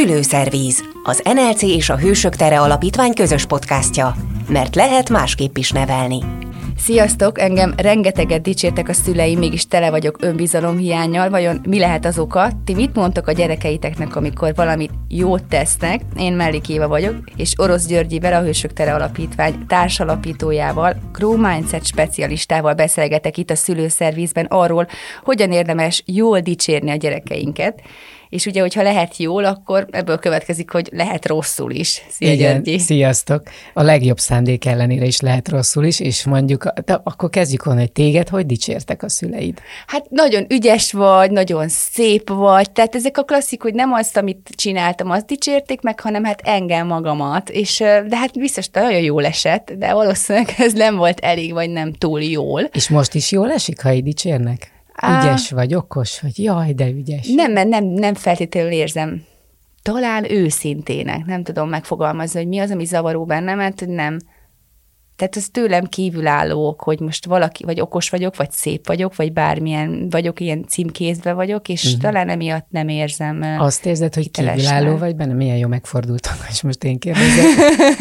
Szülőszervíz, az NLC és a Hősök Tere Alapítvány közös podcastja, mert lehet másképp is nevelni. Sziasztok, engem rengeteget dicsértek a szüleim, mégis tele vagyok önbizalomhiányjal. Vajon mi lehet az oka? Ti mit mondtok a gyerekeiteknek, amikor valamit jót tesznek? Én Mellik Éva vagyok, és Orosz Györgyivel, a Hősök Tere Alapítvány társalapítójával, Grow Mindset specialistával beszélgetek itt a szülőszervízben arról, hogyan érdemes jól dicsérni a gyerekeinket és ugye, hogyha lehet jól, akkor ebből következik, hogy lehet rosszul is. Szia, Igen, Györgyi. sziasztok. A legjobb szándék ellenére is lehet rosszul is, és mondjuk, de akkor kezdjük onnan, hogy téged hogy dicsértek a szüleid? Hát nagyon ügyes vagy, nagyon szép vagy, tehát ezek a klasszik, hogy nem azt, amit csináltam, azt dicsérték meg, hanem hát engem magamat, és de hát biztos nagyon jól esett, de valószínűleg ez nem volt elég, vagy nem túl jól. És most is jól esik, ha így dicsérnek? Ügyes vagy, okos vagy, jaj, de ügyes. Nem, mert nem, nem feltétlenül érzem. Talán őszintének, nem tudom megfogalmazni, hogy mi az, ami zavaró bennem, mert nem, tehát ez tőlem kívülállók, hogy most valaki, vagy okos vagyok, vagy szép vagyok, vagy bármilyen vagyok, ilyen címkézve vagyok, és uh-huh. talán emiatt nem érzem Azt érzed, hogy kívülálló vagy benne? Milyen jó megfordultam, és most én kérdezem.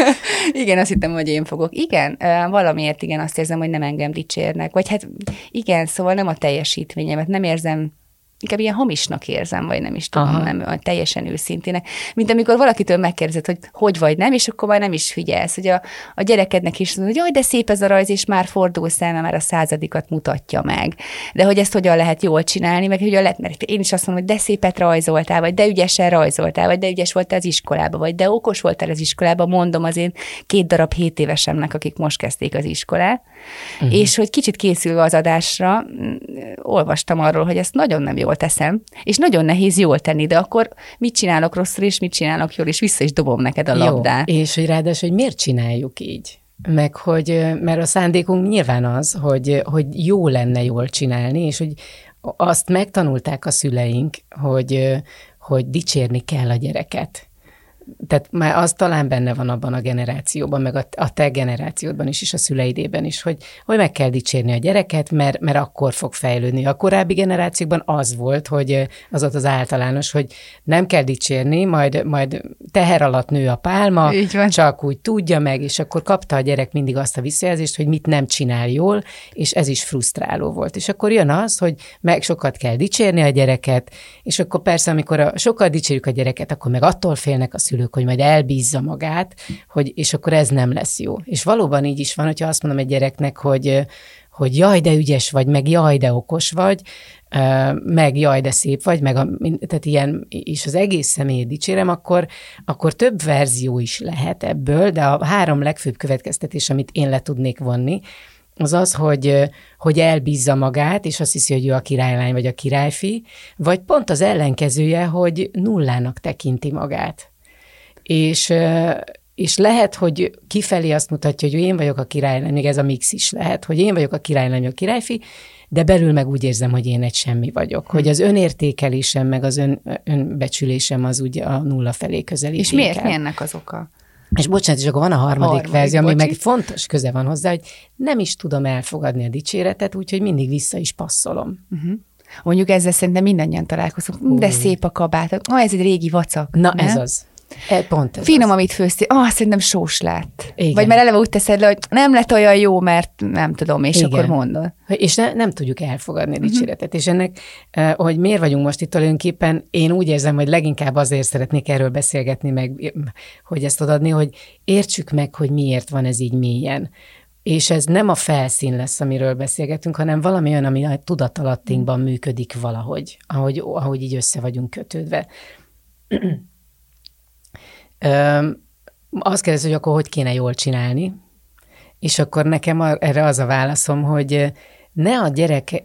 igen, azt hittem, hogy én fogok. Igen, valamiért igen, azt érzem, hogy nem engem dicsérnek. Vagy hát igen, szóval nem a teljesítményemet, nem érzem inkább ilyen hamisnak érzem, vagy nem is tudom, Aha. nem teljesen őszintének. Mint amikor valakitől megkérdezed, hogy hogy vagy nem, és akkor már nem is figyelsz, hogy a, a gyerekednek is mondod, hogy jaj, de szép ez a rajz, és már fordul szemem, már a századikat mutatja meg. De hogy ezt hogyan lehet jól csinálni, meg hogy lehet, mert én is azt mondom, hogy de szépet rajzoltál, vagy de ügyesen rajzoltál, vagy de ügyes voltál az iskolába, vagy de okos voltál az iskolába, mondom az én két darab hét évesemnek, akik most kezdték az iskolát. Uh-huh. És hogy kicsit készülve az adásra, olvastam arról, hogy ezt nagyon nem jól teszem, és nagyon nehéz jól tenni, de akkor mit csinálok rosszul, és mit csinálok jól, és vissza is dobom neked a labdát. Jó, és hogy ráadásul, hogy miért csináljuk így? Meg hogy, mert a szándékunk nyilván az, hogy, hogy jó lenne jól csinálni, és hogy azt megtanulták a szüleink, hogy, hogy dicsérni kell a gyereket tehát már az talán benne van abban a generációban, meg a, a te generációdban is, és a szüleidében is, hogy, hogy meg kell dicsérni a gyereket, mert, mert akkor fog fejlődni. A korábbi generációkban az volt, hogy az ott az általános, hogy nem kell dicsérni, majd, majd teher alatt nő a pálma, csak úgy tudja meg, és akkor kapta a gyerek mindig azt a visszajelzést, hogy mit nem csinál jól, és ez is frusztráló volt. És akkor jön az, hogy meg sokat kell dicsérni a gyereket, és akkor persze, amikor a, sokat dicsérjük a gyereket, akkor meg attól félnek a szülők, szülők, hogy majd elbízza magát, hogy, és akkor ez nem lesz jó. És valóban így is van, hogyha azt mondom egy gyereknek, hogy, hogy jaj, de ügyes vagy, meg jaj, de okos vagy, meg jaj, de szép vagy, meg a, tehát ilyen, és az egész személyét dicsérem, akkor, akkor több verzió is lehet ebből, de a három legfőbb következtetés, amit én le tudnék vonni, az az, hogy, hogy elbízza magát, és azt hiszi, hogy ő a királylány vagy a királyfi, vagy pont az ellenkezője, hogy nullának tekinti magát és, és lehet, hogy kifelé azt mutatja, hogy én vagyok a királylány, még ez a mix is lehet, hogy én vagyok a királylány, a királyfi, de belül meg úgy érzem, hogy én egy semmi vagyok. Hm. Hogy az önértékelésem, meg az ön, önbecsülésem az úgy a nulla felé közelít. És miért? Mi ennek az oka? És bocsánat, és akkor van a harmadik, harmadik verzió, ami meg fontos köze van hozzá, hogy nem is tudom elfogadni a dicséretet, úgyhogy mindig vissza is passzolom. Uh-huh. Mondjuk ezzel szerintem mindannyian találkozunk. De szép a kabát. Ah, ez egy régi vacak. Na, ne? ez az. E, pont ez Finom, az. amit főztél. Ah, szerintem sós lett. Igen. Vagy mert eleve úgy teszed le, hogy nem lett olyan jó, mert nem tudom, és Igen. akkor mondod. És ne, nem tudjuk elfogadni a dicséretet. Uh-huh. És ennek, eh, hogy miért vagyunk most itt tulajdonképpen, én úgy érzem, hogy leginkább azért szeretnék erről beszélgetni, meg hogy ezt adni, hogy értsük meg, hogy miért van ez így mélyen. És ez nem a felszín lesz, amiről beszélgetünk, hanem valami olyan, ami a tudatalattinkban működik valahogy, ahogy, ahogy így össze vagyunk kötődve. Azt kérdez, hogy akkor hogy kéne jól csinálni, és akkor nekem erre az a válaszom, hogy ne a gyerek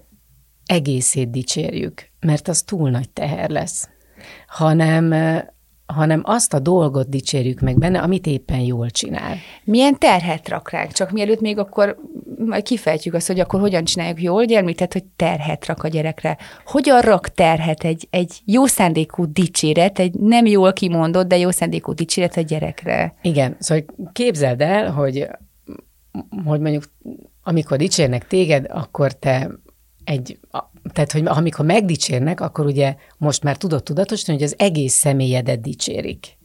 egészét dicsérjük, mert az túl nagy teher lesz, hanem hanem azt a dolgot dicsérjük meg benne, amit éppen jól csinál. Milyen terhet rak ránk? Csak mielőtt még akkor majd kifejtjük azt, hogy akkor hogyan csináljuk jól, ugye említett, hogy terhet rak a gyerekre. Hogyan rak terhet egy, egy jó szándékú dicséret, egy nem jól kimondott, de jó szándékú dicséret a gyerekre? Igen, szóval képzeld el, hogy, hogy mondjuk amikor dicsérnek téged, akkor te egy tehát, hogy amikor megdicsérnek, akkor ugye most már tudod tudatosítani, hogy az egész személyedet dicsérik.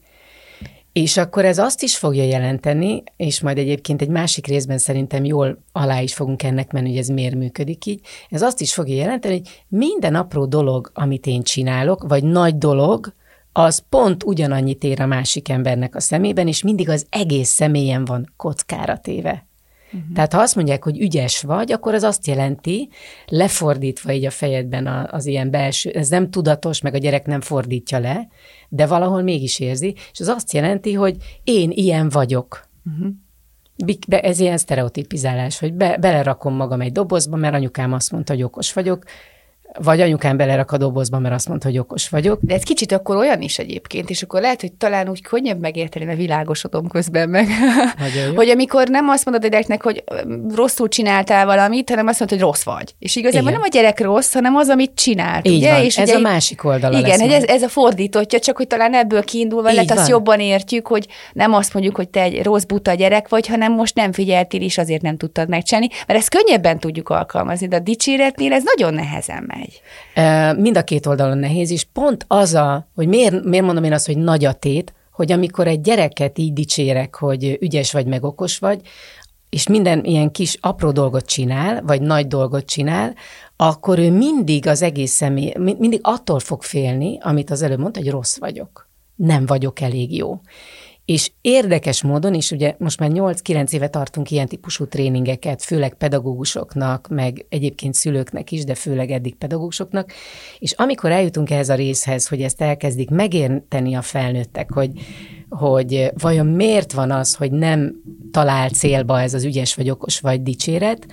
És akkor ez azt is fogja jelenteni, és majd egyébként egy másik részben szerintem jól alá is fogunk ennek menni, hogy ez miért működik így. Ez azt is fogja jelenteni, hogy minden apró dolog, amit én csinálok, vagy nagy dolog, az pont ugyanannyit ér a másik embernek a szemében, és mindig az egész személyen van kockára téve. Uh-huh. Tehát ha azt mondják, hogy ügyes vagy, akkor az azt jelenti, lefordítva így a fejedben az ilyen belső, ez nem tudatos, meg a gyerek nem fordítja le, de valahol mégis érzi, és az azt jelenti, hogy én ilyen vagyok. Uh-huh. Be, ez ilyen sztereotipizálás, hogy be, belerakom magam egy dobozba, mert anyukám azt mondta, hogy okos vagyok, vagy anyukám belerak a dobozba, mert azt mondta, hogy okos vagyok. De ez kicsit akkor olyan is egyébként, és akkor lehet, hogy talán úgy könnyebb megérteni, mert világosodom közben meg. hogy amikor nem azt mondod a gyereknek, hogy rosszul csináltál valamit, hanem azt mondod, hogy rossz vagy. És igazából igen. nem a gyerek rossz, hanem az, amit csinált. Így ugye? Van. És ez ugye, a másik oldala Igen, hogy ez, ez, a fordítottja, csak hogy talán ebből kiindulva lehet, azt jobban értjük, hogy nem azt mondjuk, hogy te egy rossz buta gyerek vagy, hanem most nem figyeltél, és azért nem tudtad megcsinálni, mert ezt könnyebben tudjuk alkalmazni, de a dicséretnél ez nagyon nehezen megy. Mind a két oldalon nehéz, és pont az a, hogy miért, miért mondom én azt, hogy nagy a tét, hogy amikor egy gyereket így dicsérek, hogy ügyes vagy, meg okos vagy, és minden ilyen kis apró dolgot csinál, vagy nagy dolgot csinál, akkor ő mindig az egész személy, mindig attól fog félni, amit az előbb mondta, hogy rossz vagyok. Nem vagyok elég jó. És érdekes módon is, ugye most már 8-9 éve tartunk ilyen típusú tréningeket, főleg pedagógusoknak, meg egyébként szülőknek is, de főleg eddig pedagógusoknak, és amikor eljutunk ehhez a részhez, hogy ezt elkezdik megérteni a felnőttek, hogy, hogy vajon miért van az, hogy nem talál célba ez az ügyes vagy okos vagy dicséret,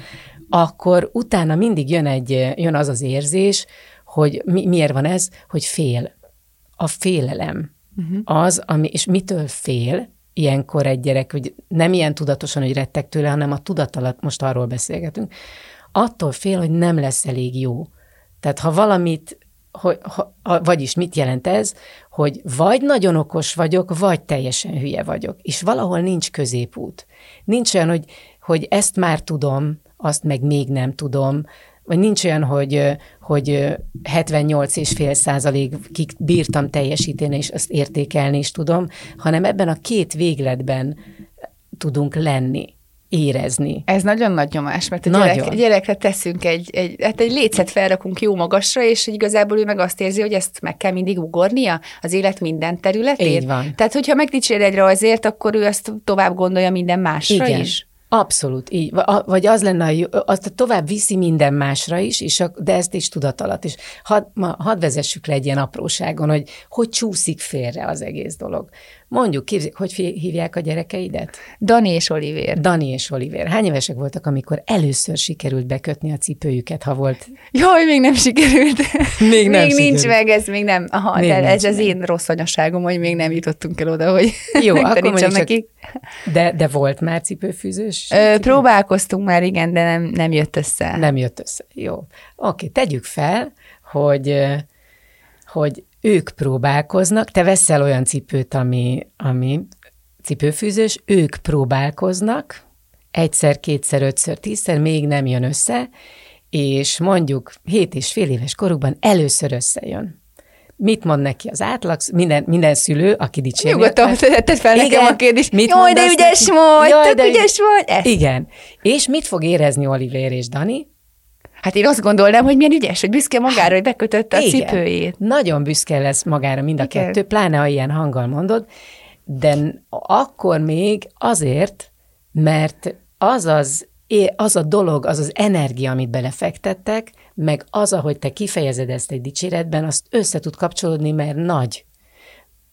akkor utána mindig jön, egy, jön az az érzés, hogy mi, miért van ez, hogy fél. A félelem uh-huh. az, ami, és mitől fél ilyenkor egy gyerek, hogy nem ilyen tudatosan, hogy rettek tőle, hanem a tudat alatt most arról beszélgetünk, attól fél, hogy nem lesz elég jó. Tehát ha valamit, hogy, ha, vagyis mit jelent ez, hogy vagy nagyon okos vagyok, vagy teljesen hülye vagyok, és valahol nincs középút. Nincs olyan, hogy, hogy ezt már tudom, azt meg még nem tudom, vagy nincs olyan, hogy, hogy 78,5 százalékig bírtam teljesíteni, és azt értékelni is tudom, hanem ebben a két végletben tudunk lenni érezni. Ez nagyon nagy nyomás, mert a gyerek, gyerekre teszünk egy, egy, hát egy lécet felrakunk jó magasra, és igazából ő meg azt érzi, hogy ezt meg kell mindig ugornia az élet minden területén. Így van. Tehát, hogyha megdicsér egyre azért, akkor ő azt tovább gondolja minden másra Igen. is. Abszolút, így. Vagy az lenne, azt tovább viszi minden másra is, és a, de ezt is tudat alatt is. Hadd had vezessük le egy ilyen apróságon, hogy hogy csúszik félre az egész dolog. Mondjuk, képzik, hogy hívják a gyerekeidet? Dani és Oliver. Dani és Oliver. Hány évesek voltak, amikor először sikerült bekötni a cipőjüket, ha volt? Jaj, még nem sikerült. Még nem Még sikerült. nincs meg, ez még nem. Aha, Még de nincs ez az én rossz anyaságom, hogy még nem jutottunk el oda, hogy Jó, akkor csak- nekik. De, de volt már cipőfűzős? Ö, próbálkoztunk már, igen, de nem, nem jött össze. Nem jött össze. Jó. Oké, tegyük fel, hogy, hogy ők próbálkoznak, te veszel olyan cipőt, ami, ami cipőfűzős, ők próbálkoznak, egyszer, kétszer, ötször, tízszer, még nem jön össze, és mondjuk hét és fél éves korukban először összejön. Mit mond neki az átlag, minden, minden szülő, aki dicséri. Nyugodtan tedd fel nekem Igen. a kérdést. Mit Jaj, de ügyes neki? vagy, Jaj, de ügyes vagy. Ezt. Igen. És mit fog érezni Oliver és Dani? Hát én azt gondolnám, hogy milyen ügyes, hogy büszke magára, hogy bekötötte a Igen. cipőjét. Nagyon büszke lesz magára mind a Igen. kettő, pláne ha ilyen hanggal mondod, de akkor még azért, mert az az, az a dolog, az az energia, amit belefektettek, meg az, ahogy te kifejezed ezt egy dicséretben, azt össze tud kapcsolódni, mert nagy.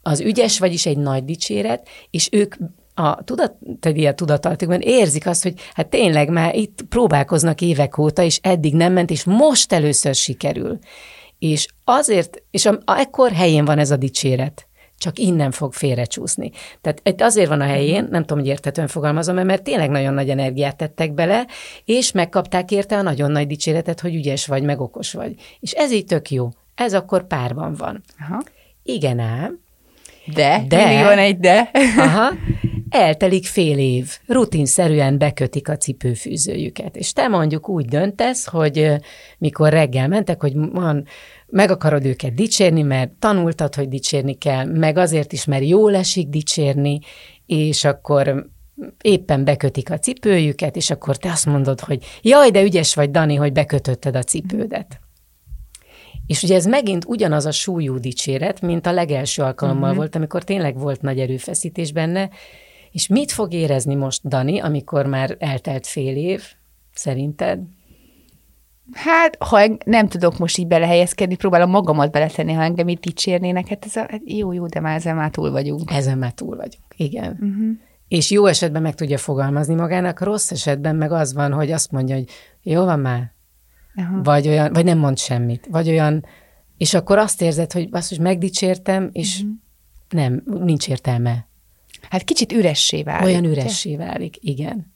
Az ügyes vagyis egy nagy dicséret, és ők a tudat, tehát ilyen tudatalatikban érzik azt, hogy hát tényleg már itt próbálkoznak évek óta, és eddig nem ment, és most először sikerül. És azért, és am- ekkor helyén van ez a dicséret csak innen fog félrecsúszni. Tehát itt azért van a helyén, nem tudom, hogy értetően fogalmazom, mert tényleg nagyon nagy energiát tettek bele, és megkapták érte a nagyon nagy dicséretet, hogy ügyes vagy, meg okos vagy. És ez így tök jó. Ez akkor párban van. Aha. Igen ám, De, De- mindig van egy de. Aha. Eltelik fél év, rutinszerűen bekötik a cipőfűzőjüket. És te mondjuk úgy döntesz, hogy mikor reggel mentek, hogy van, meg akarod őket dicsérni, mert tanultad, hogy dicsérni kell, meg azért is, mert jól esik dicsérni, és akkor éppen bekötik a cipőjüket, és akkor te azt mondod, hogy jaj, de ügyes vagy, Dani, hogy bekötötted a cipődet. És ugye ez megint ugyanaz a súlyú dicséret, mint a legelső alkalommal uh-huh. volt, amikor tényleg volt nagy erőfeszítés benne, és mit fog érezni most Dani, amikor már eltelt fél év, szerinted? Hát, ha nem tudok most így belehelyezkedni, próbálom magamat beletenni, ha engem itt dicsérnének, hát ez a, hát jó, jó, de már ezen már túl vagyunk. Ezen már túl vagyunk, igen. Uh-huh. És jó esetben meg tudja fogalmazni magának, rossz esetben meg az van, hogy azt mondja, hogy jó van már, uh-huh. vagy olyan, vagy nem mond semmit, vagy olyan, és akkor azt érzed, hogy azt, hogy megdicsértem, és uh-huh. nem, nincs értelme. Hát kicsit üressé válik. Olyan üressé válik, igen.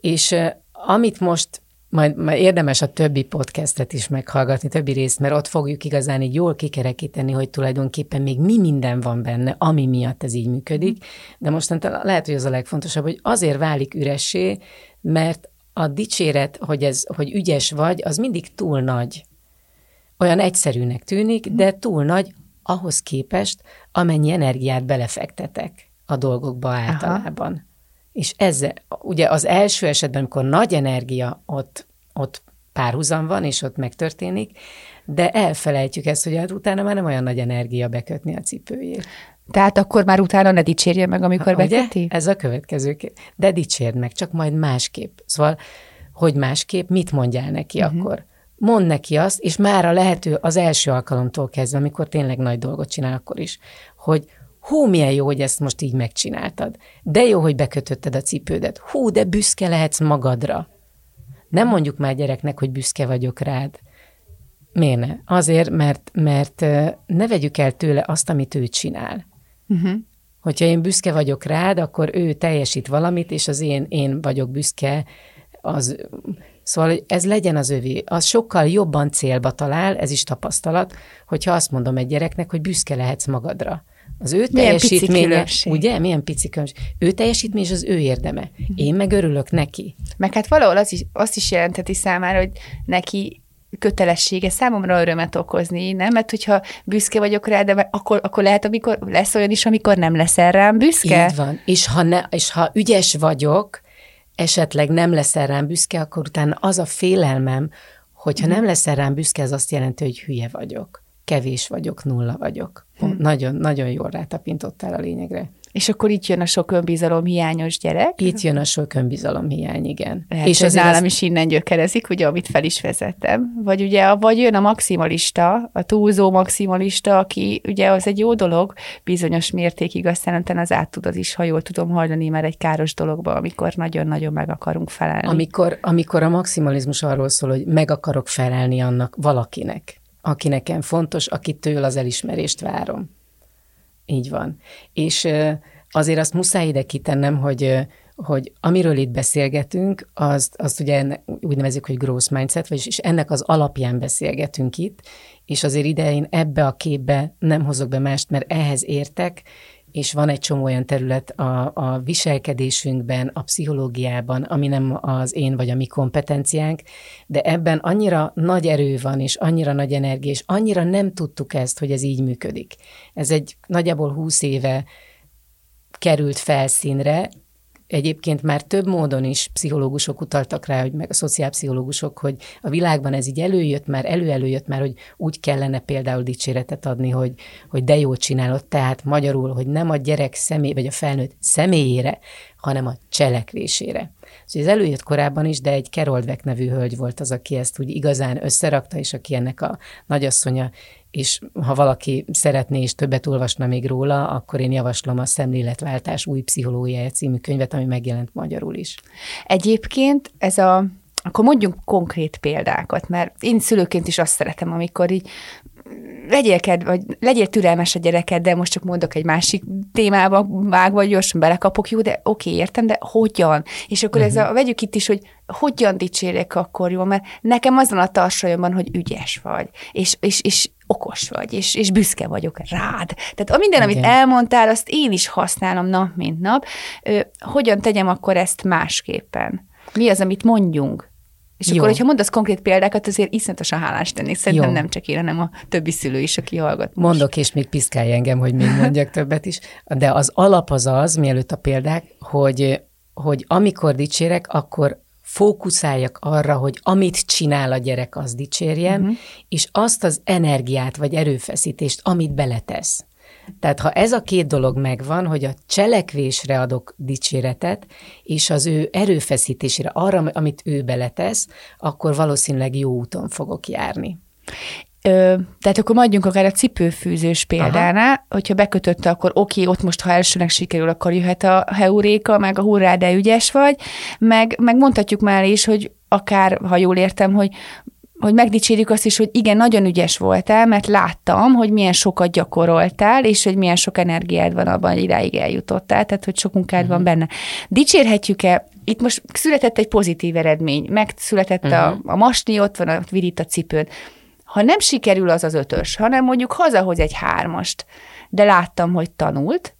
És amit most majd, majd érdemes a többi podcastet is meghallgatni, többi részt, mert ott fogjuk igazán így jól kikerekíteni, hogy tulajdonképpen még mi minden van benne, ami miatt ez így működik. De mostantól lehet, hogy az a legfontosabb, hogy azért válik üressé, mert a dicséret, hogy, ez, hogy ügyes vagy, az mindig túl nagy. Olyan egyszerűnek tűnik, de túl nagy ahhoz képest, amennyi energiát belefektetek a dolgokba általában. Aha. És ez, ugye az első esetben, amikor nagy energia ott, ott párhuzam van, és ott megtörténik, de elfelejtjük ezt, hogy hát utána már nem olyan nagy energia bekötni a cipőjét. Tehát akkor már utána ne dicsérje meg, amikor ha, beköti? Ugye? Ez a következő. De dicsérd meg, csak majd másképp. Szóval, hogy másképp, mit mondjál neki uh-huh. akkor? Mond neki azt, és már a lehető az első alkalomtól kezdve, amikor tényleg nagy dolgot csinál, akkor is, hogy hú, milyen jó, hogy ezt most így megcsináltad. De jó, hogy bekötötted a cipődet. Hú, de büszke lehetsz magadra. Nem mondjuk már gyereknek, hogy büszke vagyok rád. Miért ne? Azért, mert, mert ne vegyük el tőle azt, amit ő csinál. Uh-huh. Hogyha én büszke vagyok rád, akkor ő teljesít valamit, és az én, én vagyok büszke, az, szóval ez legyen az övé. Az sokkal jobban célba talál, ez is tapasztalat, hogyha azt mondom egy gyereknek, hogy büszke lehetsz magadra. Az ő teljesítménye, ugye, milyen pici különbség. Ő teljesítmény és az ő érdeme. Én meg örülök neki. Meg hát valahol az is, azt is jelenteti számára, hogy neki kötelessége számomra örömet okozni, nem? Mert hogyha büszke vagyok rá, de akkor, akkor lehet, amikor lesz olyan is, amikor nem leszel rám büszke. Így van. És ha, ne, és ha ügyes vagyok, esetleg nem leszel rám büszke, akkor utána az a félelmem, hogyha nem leszel rám büszke, ez azt jelenti, hogy hülye vagyok kevés vagyok, nulla vagyok. Hm. Nagyon, nagyon jól rátapintottál a lényegre. És akkor itt jön a sok önbizalom hiányos gyerek? Itt jön a sok önbizalom hiány, igen. Lehet, és az nálam az... is innen gyökerezik, ugye, amit fel is vezettem. Vagy ugye, vagy jön a maximalista, a túlzó maximalista, aki ugye az egy jó dolog, bizonyos mértékig aztán az át tud az is, ha jól tudom hallani, mert egy káros dologba, amikor nagyon-nagyon meg akarunk felelni. Amikor, amikor a maximalizmus arról szól, hogy meg akarok felelni annak valakinek, aki nekem fontos, akitől az elismerést várom. Így van. És azért azt muszáj ide kitennem, hogy, hogy amiről itt beszélgetünk, azt, azt ugye úgy nevezik, hogy gross mindset, vagyis és ennek az alapján beszélgetünk itt, és azért ide én ebbe a képbe nem hozok be mást, mert ehhez értek, és van egy csomó olyan terület a, a viselkedésünkben, a pszichológiában, ami nem az én vagy a mi kompetenciánk, de ebben annyira nagy erő van, és annyira nagy energia, és annyira nem tudtuk ezt, hogy ez így működik. Ez egy nagyjából húsz éve került felszínre, Egyébként már több módon is pszichológusok utaltak rá, hogy meg a szociálpszichológusok, hogy a világban ez így előjött már, elő-előjött már, hogy úgy kellene például dicséretet adni, hogy, hogy de jól csinálod, tehát magyarul, hogy nem a gyerek személy, vagy a felnőtt személyére, hanem a cselekvésére. Szóval ez előjött korábban is, de egy Carol Dweck nevű hölgy volt az, aki ezt úgy igazán összerakta, és aki ennek a nagyasszonya, és ha valaki szeretné és többet olvasna még róla, akkor én javaslom a Szemléletváltás új pszichológiája című könyvet, ami megjelent magyarul is. Egyébként ez a akkor mondjunk konkrét példákat, mert én szülőként is azt szeretem, amikor így legyél, kedv, vagy legyél türelmes a gyereked, de most csak mondok egy másik témába vágva, vagy gyorsan belekapok, jó, de oké, értem, de hogyan? És akkor uh-huh. ez a, mhm. vegyük itt is, hogy hogyan dicsérjek akkor jól, mert nekem azon a tarsolyomban, hogy ügyes vagy, és, és, és ok, okos vagy, és, és büszke vagyok rád. Tehát a minden, Igen. amit elmondtál, azt én is használom nap, mint nap. Ö, hogyan tegyem akkor ezt másképpen? Mi az, amit mondjunk? És Jó. akkor, hogyha mondasz konkrét példákat, azért iszonyatosan hálás tennék. Szerintem Jó. nem csak én, hanem a többi szülő is, aki hallgat. Most. Mondok, és még piszkálj engem, hogy még mondjak többet is. De az alap az az, mielőtt a példák, hogy, hogy amikor dicsérek, akkor fókuszáljak arra, hogy amit csinál a gyerek, az dicsérjem, uh-huh. és azt az energiát vagy erőfeszítést, amit beletesz. Tehát ha ez a két dolog megvan, hogy a cselekvésre adok dicséretet, és az ő erőfeszítésére, arra, amit ő beletesz, akkor valószínűleg jó úton fogok járni. Ö, tehát akkor maradjunk akár a cipőfűzős példánál, Aha. hogyha bekötötte, akkor oké, okay, ott most ha elsőnek sikerül, akkor jöhet a heuréka, meg a hurrá, de ügyes vagy, meg, meg mondhatjuk már is, hogy akár, ha jól értem, hogy hogy megdicsérjük azt is, hogy igen, nagyon ügyes voltál, mert láttam, hogy milyen sokat gyakoroltál, és hogy milyen sok energiád van abban, hogy idáig eljutottál, tehát hogy sok munkád uh-huh. van mhm. benne. Dicsérhetjük-e, itt most született egy pozitív eredmény, megszületett uh-huh. a, mhm. a masni, ott van a virít a cipőd. Ha nem sikerül az az ötös, hanem mondjuk hazahoz egy hármast, de láttam, hogy tanult,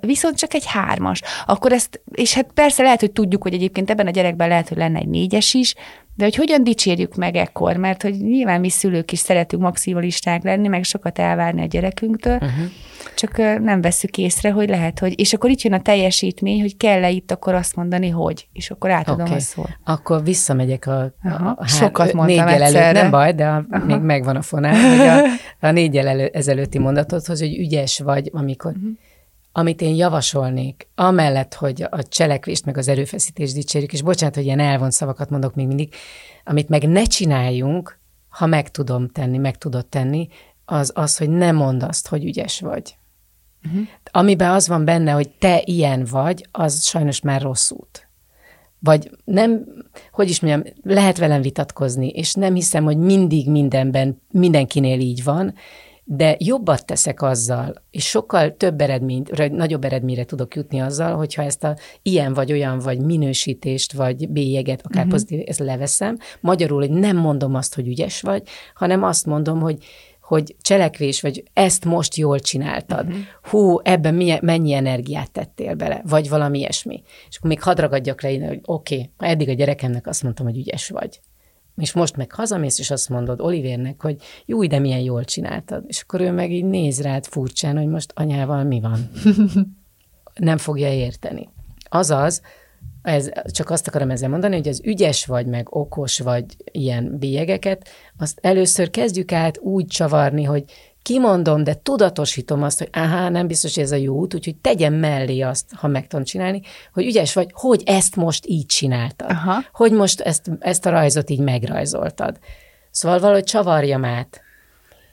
viszont csak egy hármas. Akkor ezt, és hát persze lehet, hogy tudjuk, hogy egyébként ebben a gyerekben lehet, hogy lenne egy négyes is, de hogy hogyan dicsérjük meg ekkor, mert hogy nyilván mi szülők is szeretünk maximalisták lenni, meg sokat elvárni a gyerekünktől, uh-huh. csak nem veszük észre, hogy lehet, hogy, és akkor itt jön a teljesítmény, hogy kell-e itt akkor azt mondani, hogy, és akkor átadom okay. a szót. Akkor visszamegyek a, Aha. a, a Sokat hár, négyel előtt, nem baj, de a, még megvan a fonál, hogy a, a négyel elő, ezelőtti mondatodhoz, hogy ügyes vagy, amikor uh-huh amit én javasolnék, amellett, hogy a cselekvést meg az erőfeszítést dicsérjük, és bocsánat, hogy ilyen elvont szavakat mondok még mindig, amit meg ne csináljunk, ha meg tudom tenni, meg tudod tenni, az az, hogy ne mondd azt, hogy ügyes vagy. Uh-huh. Amiben az van benne, hogy te ilyen vagy, az sajnos már rossz út. Vagy nem, hogy is mondjam, lehet velem vitatkozni, és nem hiszem, hogy mindig mindenben, mindenkinél így van, de jobbat teszek azzal, és sokkal több eredményt, nagyobb eredményre tudok jutni azzal, hogyha ezt a ilyen vagy olyan, vagy minősítést, vagy bélyeget, akár uh-huh. pozitív, ezt leveszem. Magyarul, hogy nem mondom azt, hogy ügyes vagy, hanem azt mondom, hogy hogy cselekvés, vagy ezt most jól csináltad, uh-huh. hú, ebben milyen, mennyi energiát tettél bele, vagy valami ilyesmi. És akkor még hadd ragadjak le, hogy oké, okay, eddig a gyerekemnek azt mondtam, hogy ügyes vagy és most meg hazamész, és azt mondod Olivérnek, hogy jó, de milyen jól csináltad. És akkor ő meg így néz rád furcsán, hogy most anyával mi van. Nem fogja érteni. Azaz, ez, csak azt akarom ezzel mondani, hogy az ügyes vagy, meg okos vagy ilyen bélyegeket, azt először kezdjük át úgy csavarni, hogy kimondom, de tudatosítom azt, hogy aha, nem biztos, hogy ez a jó út, úgyhogy tegyem mellé azt, ha meg tudom csinálni, hogy ügyes vagy, hogy ezt most így csináltad. Aha. Hogy most ezt, ezt a rajzot így megrajzoltad. Szóval valahogy csavarjam át,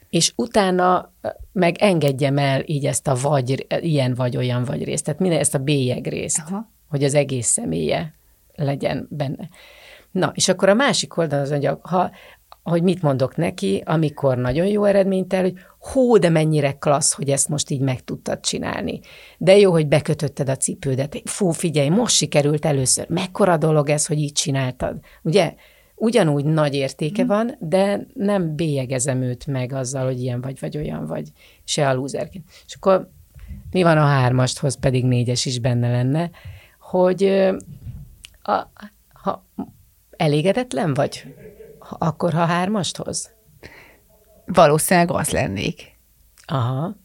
és utána meg engedjem el így ezt a vagy, ilyen vagy olyan vagy részt, tehát minden ezt a bélyeg részt, Aha. hogy az egész személye legyen benne. Na, és akkor a másik oldalon az mondja, ha, hogy mit mondok neki, amikor nagyon jó eredményt el, hogy hú, de mennyire klassz, hogy ezt most így meg tudtad csinálni. De jó, hogy bekötötted a cipődet. Fú, figyelj, most sikerült először. Mekkora dolog ez, hogy így csináltad. Ugye? Ugyanúgy nagy értéke mm. van, de nem bélyegezem őt meg azzal, hogy ilyen vagy, vagy olyan vagy, se a lúzerként. És akkor mi van a hármasthoz, pedig négyes is benne lenne, hogy a, ha elégedetlen vagy, akkor ha hármast hoz? Valószínűleg az lennék. Aha.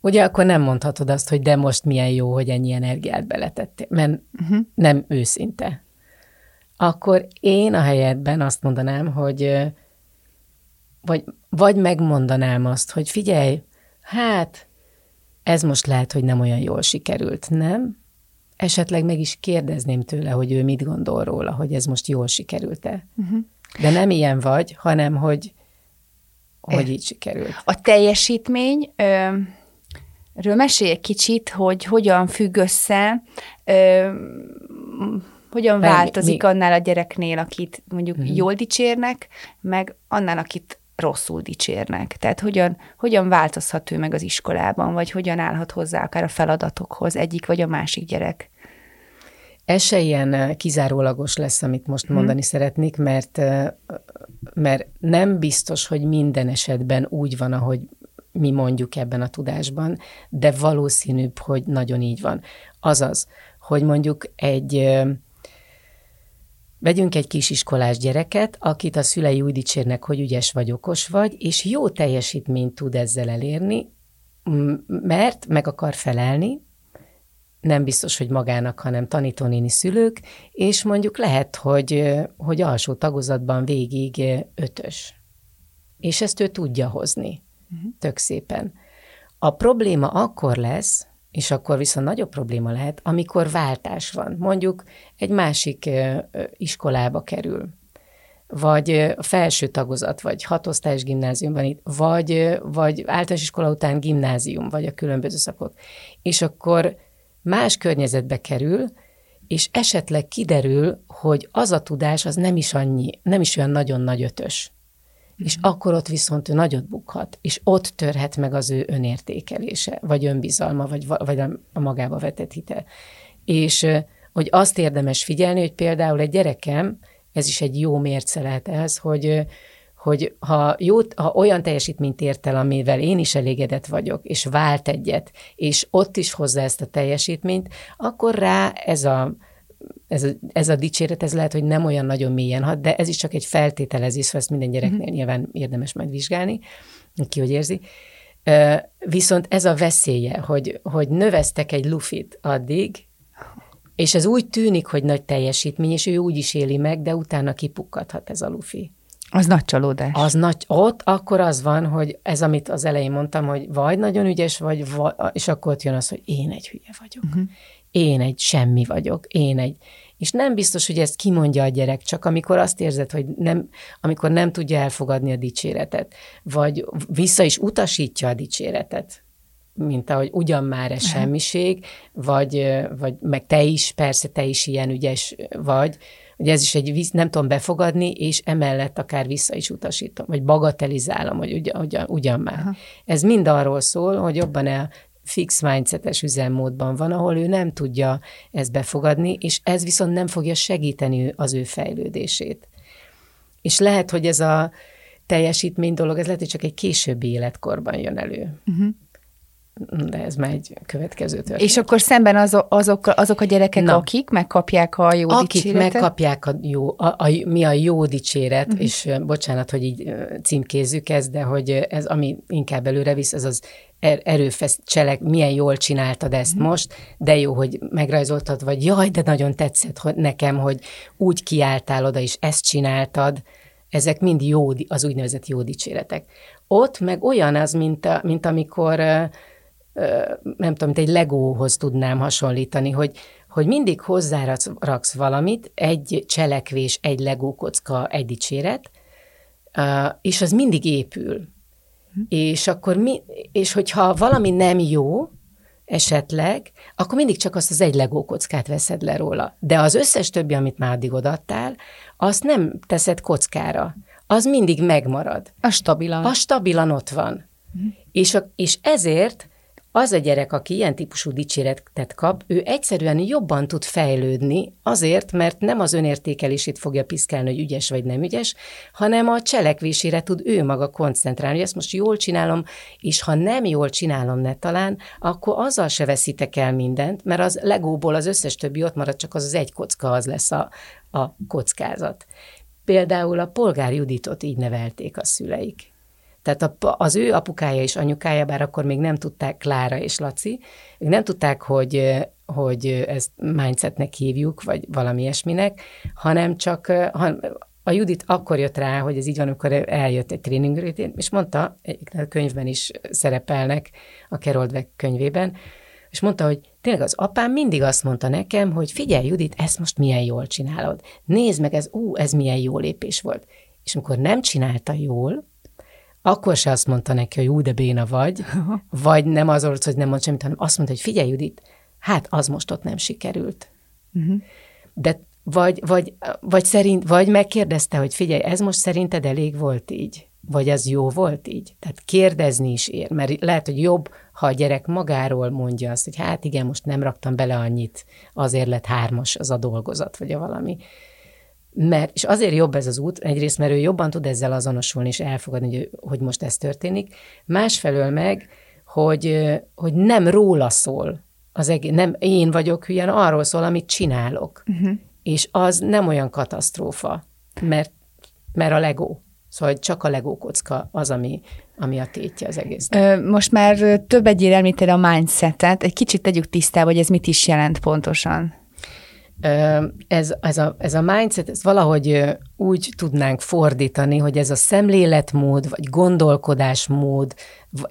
Ugye akkor nem mondhatod azt, hogy de most milyen jó, hogy ennyi energiát beletettél, mert uh-huh. nem őszinte. Akkor én a helyedben azt mondanám, hogy vagy, vagy megmondanám azt, hogy figyelj, hát ez most lehet, hogy nem olyan jól sikerült, nem? Esetleg meg is kérdezném tőle, hogy ő mit gondol róla, hogy ez most jól sikerült-e. Uh-huh. De nem ilyen vagy, hanem hogy hogy így sikerült. A teljesítmény, ö, ről mesélj egy kicsit, hogy hogyan függ össze, ö, hogyan változik mi? annál a gyereknél, akit mondjuk hmm. jól dicsérnek, meg annál, akit rosszul dicsérnek. Tehát hogyan, hogyan változhat ő meg az iskolában, vagy hogyan állhat hozzá akár a feladatokhoz egyik vagy a másik gyerek? Ez se ilyen kizárólagos lesz, amit most hmm. mondani szeretnék, mert, mert nem biztos, hogy minden esetben úgy van, ahogy mi mondjuk ebben a tudásban, de valószínűbb, hogy nagyon így van. Azaz, hogy mondjuk egy Vegyünk egy kisiskolás gyereket, akit a szülei úgy dicsérnek, hogy ügyes vagy, okos vagy, és jó teljesítményt tud ezzel elérni, mert meg akar felelni, nem biztos, hogy magának, hanem tanítónéni szülők, és mondjuk lehet, hogy, hogy alsó tagozatban végig ötös. És ezt ő tudja hozni. Uh-huh. Tök szépen. A probléma akkor lesz, és akkor viszont nagyobb probléma lehet, amikor váltás van. Mondjuk egy másik iskolába kerül, vagy a felső tagozat, vagy hatosztályos gimnáziumban itt, vagy, vagy általános iskola után gimnázium, vagy a különböző szakok. És akkor más környezetbe kerül, és esetleg kiderül, hogy az a tudás az nem is annyi, nem is olyan nagyon nagy ötös. És mhm. akkor ott viszont ő nagyot bukhat, és ott törhet meg az ő önértékelése, vagy önbizalma, vagy, vagy a magába vetett hite. És hogy azt érdemes figyelni, hogy például egy gyerekem, ez is egy jó mérce lehet ez, hogy hogy ha, jó, ha olyan teljesítményt ért el, amivel én is elégedett vagyok, és vált egyet, és ott is hozza ezt a teljesítményt, akkor rá ez a, ez a, ez a dicséret, ez lehet, hogy nem olyan nagyon mélyen hat, de ez is csak egy feltételezés, szóval ezt minden gyereknél mm-hmm. nyilván érdemes majd vizsgálni, ki hogy érzi. Viszont ez a veszélye, hogy, hogy növeztek egy lufit addig, és ez úgy tűnik, hogy nagy teljesítmény, és ő úgy is éli meg, de utána kipukkadhat ez a lufi. Az nagy csalódás. Az nagy, ott akkor az van, hogy ez, amit az elején mondtam, hogy vagy nagyon ügyes vagy, vagy és akkor ott jön az, hogy én egy hülye vagyok. Uh-huh. Én egy semmi vagyok. Én egy... És nem biztos, hogy ezt kimondja a gyerek, csak amikor azt érzed, hogy nem, amikor nem tudja elfogadni a dicséretet, vagy vissza is utasítja a dicséretet, mint ahogy ugyan már ez semmiség, vagy, vagy meg te is, persze te is ilyen ügyes vagy, hogy ez is egy, nem tudom befogadni, és emellett akár vissza is utasítom, vagy bagatelizálom, hogy ugyan, ugyan, ugyan már. Aha. Ez mind arról szól, hogy jobban el fix mindsetes üzemmódban van, ahol ő nem tudja ezt befogadni, és ez viszont nem fogja segíteni az ő fejlődését. És lehet, hogy ez a teljesítmény dolog, ez lehet, hogy csak egy későbbi életkorban jön elő. Uh-huh de ez már egy következő történet. És akkor szemben azok, azok, azok a gyerekek, Na, akik megkapják a jó akik dicséretet? megkapják a jó, a, a, mi a jó dicséret, uh-huh. és bocsánat, hogy így címkézzük ezt, de hogy ez, ami inkább előre visz, ez az er, erőfesz, cselek, milyen jól csináltad ezt uh-huh. most, de jó, hogy megrajzoltad, vagy jaj, de nagyon tetszett hogy nekem, hogy úgy kiálltál oda, és ezt csináltad, ezek mind jó, az úgynevezett jó dicséretek. Ott meg olyan az, mint, a, mint amikor nem tudom, mint egy legóhoz tudnám hasonlítani, hogy, hogy mindig hozzáraksz valamit, egy cselekvés, egy legókocka, egy dicséret, és az mindig épül. Hm. És akkor mi, és hogyha valami nem jó, esetleg, akkor mindig csak azt az egy legókockát veszed le róla. De az összes többi, amit már addig odaadtál, azt nem teszed kockára. Az mindig megmarad. A stabilan. A stabilan ott van. Uh-huh. És, a, és ezért az a gyerek, aki ilyen típusú dicséretet kap, ő egyszerűen jobban tud fejlődni azért, mert nem az önértékelését fogja piszkálni, hogy ügyes vagy nem ügyes, hanem a cselekvésére tud ő maga koncentrálni, hogy ezt most jól csinálom, és ha nem jól csinálom ne talán, akkor azzal se veszítek el mindent, mert az legóból az összes többi ott marad, csak az az egy kocka, az lesz a, a kockázat. Például a polgár Juditot így nevelték a szüleik. Tehát az ő apukája és anyukája, bár akkor még nem tudták, Klára és Laci, még nem tudták, hogy, hogy ezt mindsetnek hívjuk, vagy valami ilyesminek, hanem csak a Judit akkor jött rá, hogy ez így van, amikor eljött egy tréningről, és mondta, a könyvben is szerepelnek, a Keroldvek könyvében, és mondta, hogy tényleg az apám mindig azt mondta nekem, hogy figyelj, Judit, ezt most milyen jól csinálod. Nézd meg, ez, ú, ez milyen jó lépés volt. És amikor nem csinálta jól, akkor se azt mondta neki, hogy ú, de béna vagy, vagy nem az volt, hogy nem mond semmit, hanem azt mondta, hogy figyelj, Judit, hát az most ott nem sikerült. Uh-huh. De vagy, vagy, vagy, szerint, vagy megkérdezte, hogy figyelj, ez most szerinted elég volt így? Vagy ez jó volt így? Tehát kérdezni is ér, mert lehet, hogy jobb, ha a gyerek magáról mondja azt, hogy hát igen, most nem raktam bele annyit, azért lett hármas az a dolgozat, vagy a valami mert, és azért jobb ez az út, egyrészt, mert ő jobban tud ezzel azonosulni és elfogadni, hogy, hogy most ez történik, másfelől meg, hogy, hogy nem róla szól, az egész, nem én vagyok hülyen, arról szól, amit csinálok. Uh-huh. És az nem olyan katasztrófa, mert, mert a Lego. Szóval csak a Lego kocka az, ami, ami a tétje az egész. Most már több egyére említed a mindsetet. Egy kicsit tegyük tisztába, hogy ez mit is jelent pontosan. Ez, ez, a, ez a mindset, ez valahogy úgy tudnánk fordítani, hogy ez a szemléletmód, vagy gondolkodásmód,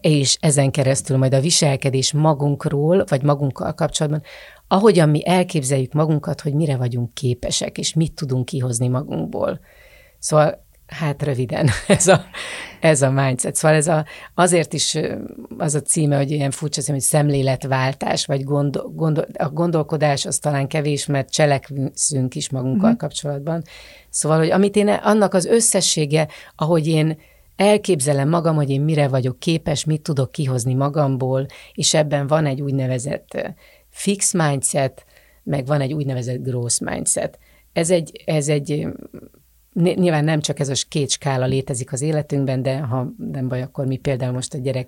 és ezen keresztül majd a viselkedés magunkról, vagy magunkkal kapcsolatban, ahogyan mi elképzeljük magunkat, hogy mire vagyunk képesek, és mit tudunk kihozni magunkból. Szóval Hát röviden, ez a, ez a mindset. Szóval ez a, azért is az a címe, hogy ilyen furcsa hogy szemléletváltás, vagy gondol, gondol, a gondolkodás az talán kevés, mert cselekszünk is magunkkal mm. kapcsolatban. Szóval, hogy amit én, annak az összessége, ahogy én elképzelem magam, hogy én mire vagyok képes, mit tudok kihozni magamból, és ebben van egy úgynevezett fix mindset, meg van egy úgynevezett growth mindset. Ez egy, ez egy nyilván nem csak ez a két skála létezik az életünkben, de ha nem baj, akkor mi például most a gyerek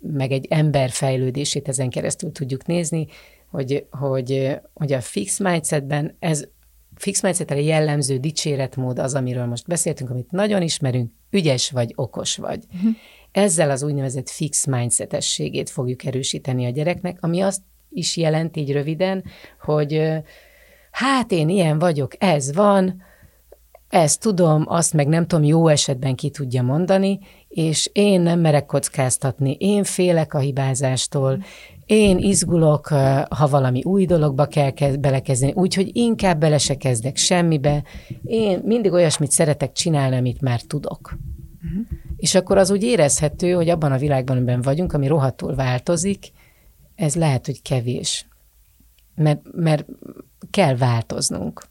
meg egy ember fejlődését ezen keresztül tudjuk nézni, hogy, hogy, hogy a fix mindsetben ez fix mindsetre jellemző dicséretmód az, amiről most beszéltünk, amit nagyon ismerünk, ügyes vagy, okos vagy. Uh-huh. Ezzel az úgynevezett fix mindsetességét fogjuk erősíteni a gyereknek, ami azt is jelent így röviden, hogy hát én ilyen vagyok, ez van, ezt tudom, azt meg nem tudom, jó esetben ki tudja mondani, és én nem merek kockáztatni, én félek a hibázástól, én izgulok, ha valami új dologba kell belekezdeni, úgyhogy inkább bele se kezdek semmibe. Én mindig olyasmit szeretek csinálni, amit már tudok. Uh-huh. És akkor az úgy érezhető, hogy abban a világban, amiben vagyunk, ami rohadtul változik, ez lehet, hogy kevés. Mert, mert kell változnunk.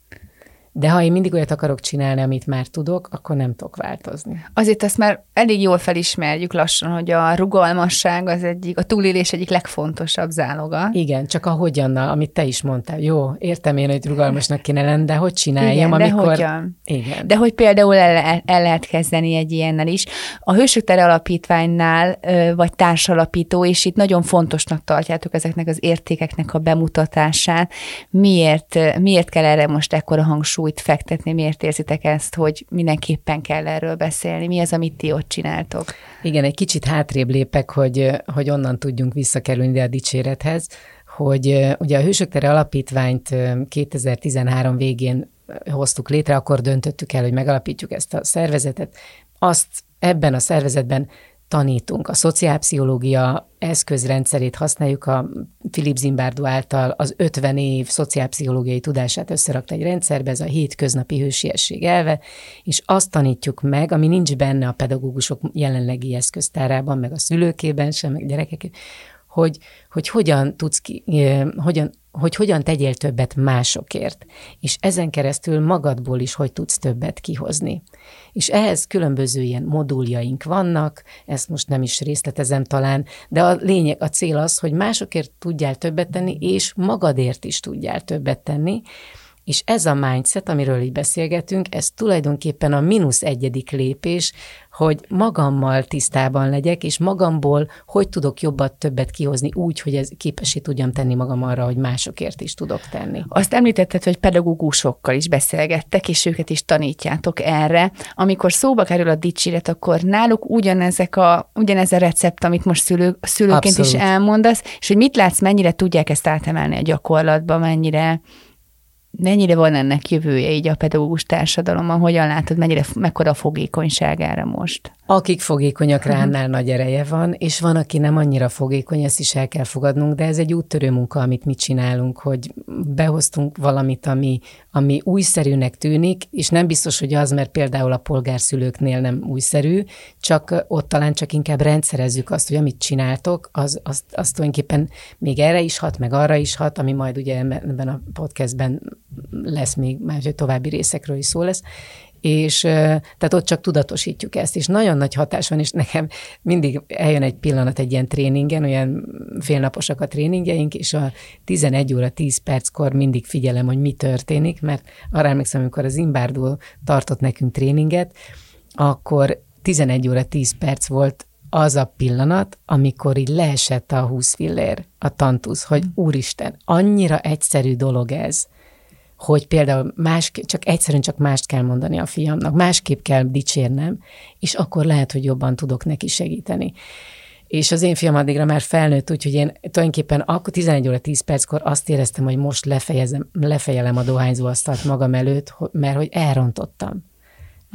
De ha én mindig olyat akarok csinálni, amit már tudok, akkor nem tudok változni. Azért azt már elég jól felismerjük lassan, hogy a rugalmasság az egyik, a túlélés egyik legfontosabb záloga. Igen, csak a hogyannal, amit te is mondtál. Jó, értem én, hogy rugalmasnak kéne lenni, de hogy csináljam, Igen, amikor... De hogyan? Igen. De hogy például el, el lehet kezdeni egy ilyennel is. A Hősök Tere Alapítványnál vagy társalapító, és itt nagyon fontosnak tartjátok ezeknek az értékeknek a bemutatását. Miért, miért kell erre most ekkora hangsúly hangsúlyt fektetni, miért érzitek ezt, hogy mindenképpen kell erről beszélni? Mi az, amit ti ott csináltok? Igen, egy kicsit hátrébb lépek, hogy, hogy onnan tudjunk visszakerülni a dicsérethez, hogy ugye a Hősök Tere Alapítványt 2013 végén hoztuk létre, akkor döntöttük el, hogy megalapítjuk ezt a szervezetet. Azt ebben a szervezetben tanítunk. A szociálpszichológia eszközrendszerét használjuk, a Philip Zimbardo által az 50 év szociálpszichológiai tudását összerakta egy rendszerbe, ez a hétköznapi hősiesség elve, és azt tanítjuk meg, ami nincs benne a pedagógusok jelenlegi eszköztárában, meg a szülőkében sem, meg gyerekek, hogy, hogy hogyan tudsz ki, hogyan hogy hogyan tegyél többet másokért, és ezen keresztül magadból is hogy tudsz többet kihozni. És ehhez különböző ilyen moduljaink vannak, ezt most nem is részletezem talán, de a lényeg, a cél az, hogy másokért tudjál többet tenni, és magadért is tudjál többet tenni, és ez a mindset, amiről így beszélgetünk, ez tulajdonképpen a mínusz egyedik lépés hogy magammal tisztában legyek, és magamból hogy tudok jobbat, többet kihozni úgy, hogy ez képesé tudjam tenni magam arra, hogy másokért is tudok tenni. Azt említetted, hogy pedagógusokkal is beszélgettek, és őket is tanítjátok erre. Amikor szóba kerül a dicséret, akkor náluk ugyanezek a, ugyanez a recept, amit most szülő, szülőként Abszolút. is elmondasz, és hogy mit látsz, mennyire tudják ezt átemelni a gyakorlatba, mennyire mennyire van ennek jövője így a pedagógus társadalomban, hogyan látod, mennyire, mekkora fogékonyságára most? Akik fogékonyak rá, annál nagy ereje van, és van, aki nem annyira fogékony, ezt is el kell fogadnunk, de ez egy úttörő munka, amit mi csinálunk, hogy behoztunk valamit, ami, ami újszerűnek tűnik, és nem biztos, hogy az, mert például a polgárszülőknél nem újszerű, csak ott talán csak inkább rendszerezzük azt, hogy amit csináltok, az, az, az tulajdonképpen még erre is hat, meg arra is hat, ami majd ugye ebben a podcastben lesz még, már további részekről is szó lesz, és tehát ott csak tudatosítjuk ezt, és nagyon nagy hatás van, és nekem mindig eljön egy pillanat egy ilyen tréningen, olyan félnaposak a tréningjeink, és a 11 óra 10 perckor mindig figyelem, hogy mi történik, mert arra emlékszem, amikor az Imbárdó tartott nekünk tréninget, akkor 11 óra 10 perc volt az a pillanat, amikor így leesett a 20 fillér, a tantusz, hogy úristen, annyira egyszerű dolog ez, hogy például más, csak egyszerűen csak mást kell mondani a fiamnak, másképp kell dicsérnem, és akkor lehet, hogy jobban tudok neki segíteni. És az én fiam addigra már felnőtt, úgyhogy én tulajdonképpen akkor 11 óra 10 perckor azt éreztem, hogy most lefejezem, lefejelem a dohányzóasztalt magam előtt, mert hogy elrontottam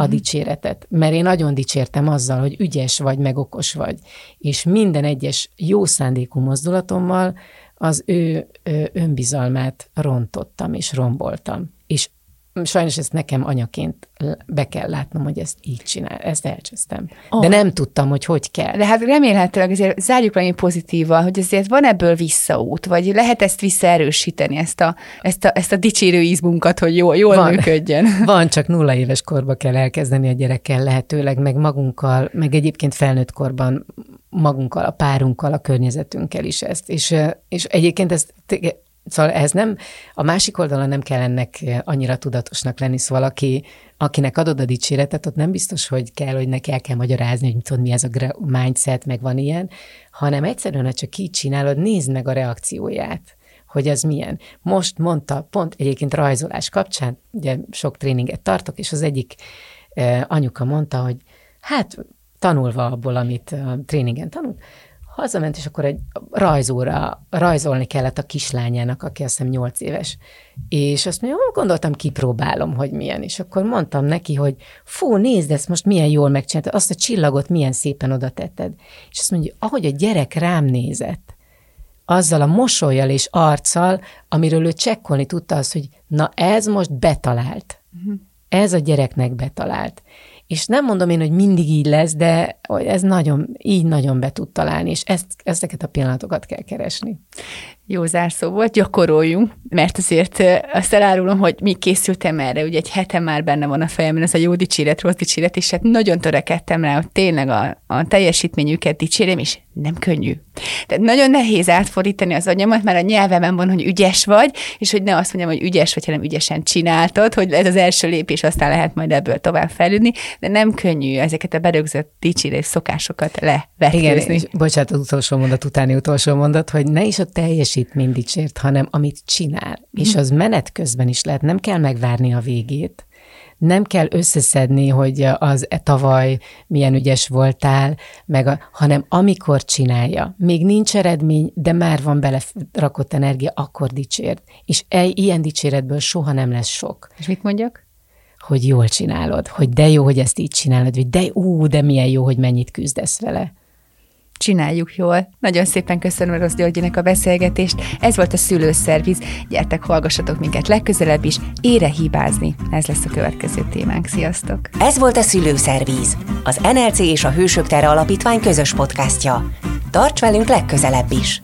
a mhm. dicséretet. Mert én nagyon dicsértem azzal, hogy ügyes vagy, meg okos vagy. És minden egyes jó szándékú mozdulatommal az ő, önbizalmát rontottam és romboltam. És sajnos ezt nekem anyaként be kell látnom, hogy ezt így csinál, ezt elcsesztem. Oh. De nem tudtam, hogy hogy kell. De hát remélhetőleg azért zárjuk valami pozitíval, hogy azért van ebből visszaút, vagy lehet ezt visszaerősíteni, ezt a, ezt a, ezt a dicsérő izmunkat, hogy jól, jól van, működjön. Van, csak nulla éves korba kell elkezdeni a gyerekkel lehetőleg, meg magunkkal, meg egyébként felnőtt korban magunkkal, a párunkkal, a környezetünkkel is ezt. És, és egyébként ezt Szóval ez nem, a másik oldalon nem kell ennek annyira tudatosnak lenni, szóval aki, akinek adod a dicséretet, ott nem biztos, hogy kell, hogy neki el kell magyarázni, hogy tudod, mi ez a mindset, meg van ilyen, hanem egyszerűen, ha csak így csinálod, nézd meg a reakcióját hogy az milyen. Most mondta, pont egyébként rajzolás kapcsán, ugye sok tréninget tartok, és az egyik anyuka mondta, hogy hát tanulva abból, amit a tréningen tanult, hazament, és akkor egy rajzóra rajzolni kellett a kislányának, aki azt hiszem 8 éves. És azt mondja, gondoltam, kipróbálom, hogy milyen. És akkor mondtam neki, hogy fú, nézd ezt most milyen jól megcsináltad, azt a csillagot milyen szépen oda tetted. És azt mondja, ahogy a gyerek rám nézett, azzal a mosolyjal és arccal, amiről ő csekkolni tudta az, hogy na ez most betalált. Uh-huh. Ez a gyereknek betalált. És nem mondom én, hogy mindig így lesz, de ez nagyon, így nagyon be tud találni, és ezt, ezeket a pillanatokat kell keresni. Jó zárszó volt, gyakoroljunk, mert azért azt elárulom, hogy mi készültem erre, ugye egy hete már benne van a fejemben ez a jó dicséret, rossz dicséret, és hát nagyon törekedtem rá, hogy tényleg a, a teljesítményüket dicsérjem, és nem könnyű. Tehát nagyon nehéz átfordítani az agyamat, mert a nyelvemen van, hogy ügyes vagy, és hogy ne azt mondjam, hogy ügyes vagy, hanem ügyesen csináltad, hogy ez az első lépés, aztán lehet majd ebből tovább fejlődni, de nem könnyű ezeket a berögzött dicsérés szokásokat levetkőzni. Igen, és bocsánat, az utolsó mondat utáni utolsó mondat, hogy ne is a teljesítmény dicsért, hanem amit csinál. És az menet közben is lehet, nem kell megvárni a végét, nem kell összeszedni, hogy az e tavaly milyen ügyes voltál, meg a, hanem amikor csinálja, még nincs eredmény, de már van bele rakott energia, akkor dicsért. És egy ilyen dicséretből soha nem lesz sok. És mit mondjak? Hogy jól csinálod, hogy de jó, hogy ezt így csinálod, vagy de ú, de milyen jó, hogy mennyit küzdesz vele csináljuk jól. Nagyon szépen köszönöm Rossz Györgyinek a beszélgetést. Ez volt a szülőszerviz. Gyertek, hallgassatok minket legközelebb is. Ére hibázni. Ez lesz a következő témánk. Sziasztok! Ez volt a szülőszerviz. Az NLC és a Hősök Tere Alapítvány közös podcastja. Tarts velünk legközelebb is!